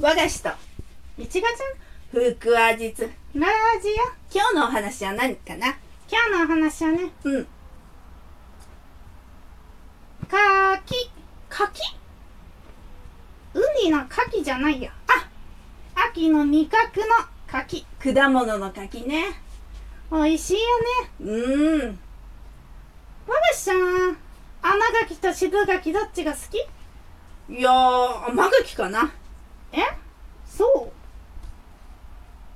和菓子と。いちごち福味津ゃんラジオ今日のお話は何かな？今日のお話はね。うん。柿。柿？海の柿じゃないよ。あ！秋の味覚の柿。果物の柿ね。美味しいよね。うーん。和菓子ちゃん。甘柿と渋柿どっちが好き？いやー甘柿かなえ？そう。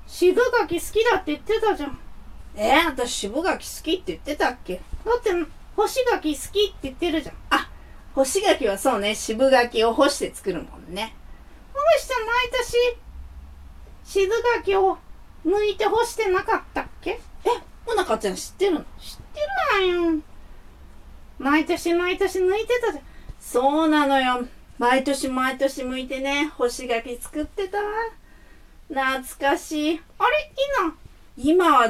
渋柿好きだって言ってたじゃん。えー、私渋柿好きって言ってたっけ？だって干し柿好きって言ってるじゃん。あ干し柿はそうね。渋柿を干して作るもんね。和菓子ちゃん毎年渋柿を剥いて干してなかったっけ？えもなかちゃん知ってるの？知ってるわよ。毎年毎年抜いてたじゃん。そうなのよ毎年毎年剥いてね干し柿作ってたわ。懐かしい。あれ？今は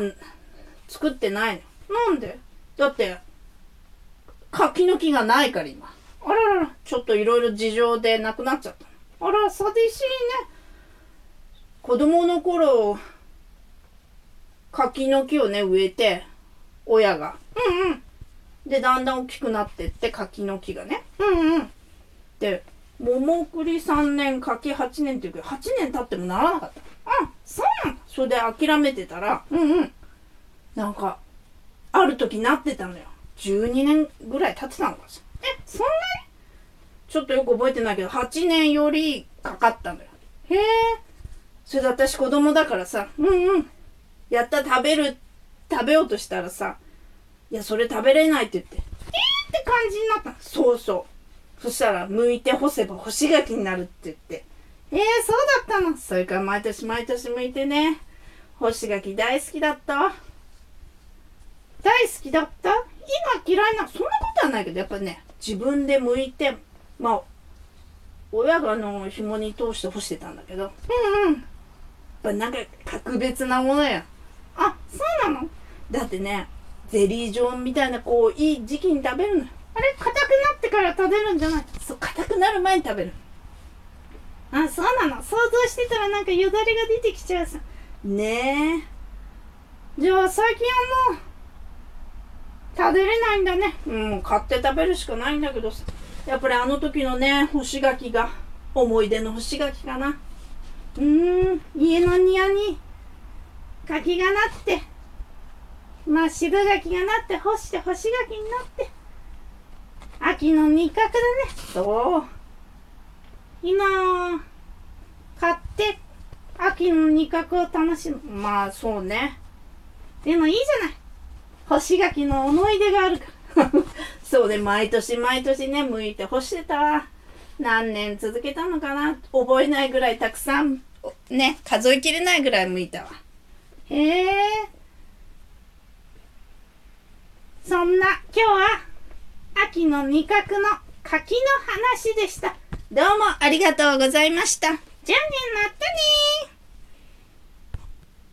作ってないの。なんで？だって柿の木がないから今。あららら。ちょっといろいろ事情でなくなっちゃった。あら寂しいね。子供の頃柿の木をね植えて親がうんうん。でだんだん大きくなってって柿の木がね。うんうん。で桃栗3年柿8年っていうけど8年経ってもならなかった。あそうなの。それで諦めてたらうんうん。なんかある時なってたのよ。12年ぐらい経ってたのかしら。えそんなに？ちょっとよく覚えてないけど8年よりかかったのよ。へえ。それで私子供だからさうんうん。やった食べる食べようとしたらさいやそれ食べれないって言ってって感じになったそうそう。そしたら剥いて干せば干し柿になるって言って。えー、そうだったの？それから毎年毎年剥いてね。干し柿大好きだった。わ大好きだった？今嫌いなそんなことはないけどやっぱね自分で剥いてまあ親があの紐に通して干してたんだけど。やっうん。うんぱなんか格別なものや。あそうなの？だってねゼリー状みたいなこういい時期に食べるの。よあれ硬くなってから食べるんじゃない？そう硬くなる前に食べる。あそうなの？想像してたらなんかよだれが出てきちゃうさ。ねえ。じゃあ最近はもう食べれないんだね。うん、買って食べるしかないんだけどさ。やっぱりあの時のね干し柿が思い出の干し柿かな。うーん家の庭に柿がなってまあ渋柿がなって干して干し柿になって秋の味覚だね。そう。今買って秋の味覚を楽しむ。まあそうね。でもいいじゃない。干し柿の思い出があるから。そうね。毎年毎年ね剥いて干してた。わ何年続けたのかな。覚えないぐらいたくさん。ね数えきれないぐらい剥いたわ。へえそんな今日は秋の味覚の柿の話でした。どうもありがとうございました。じゃあねまたね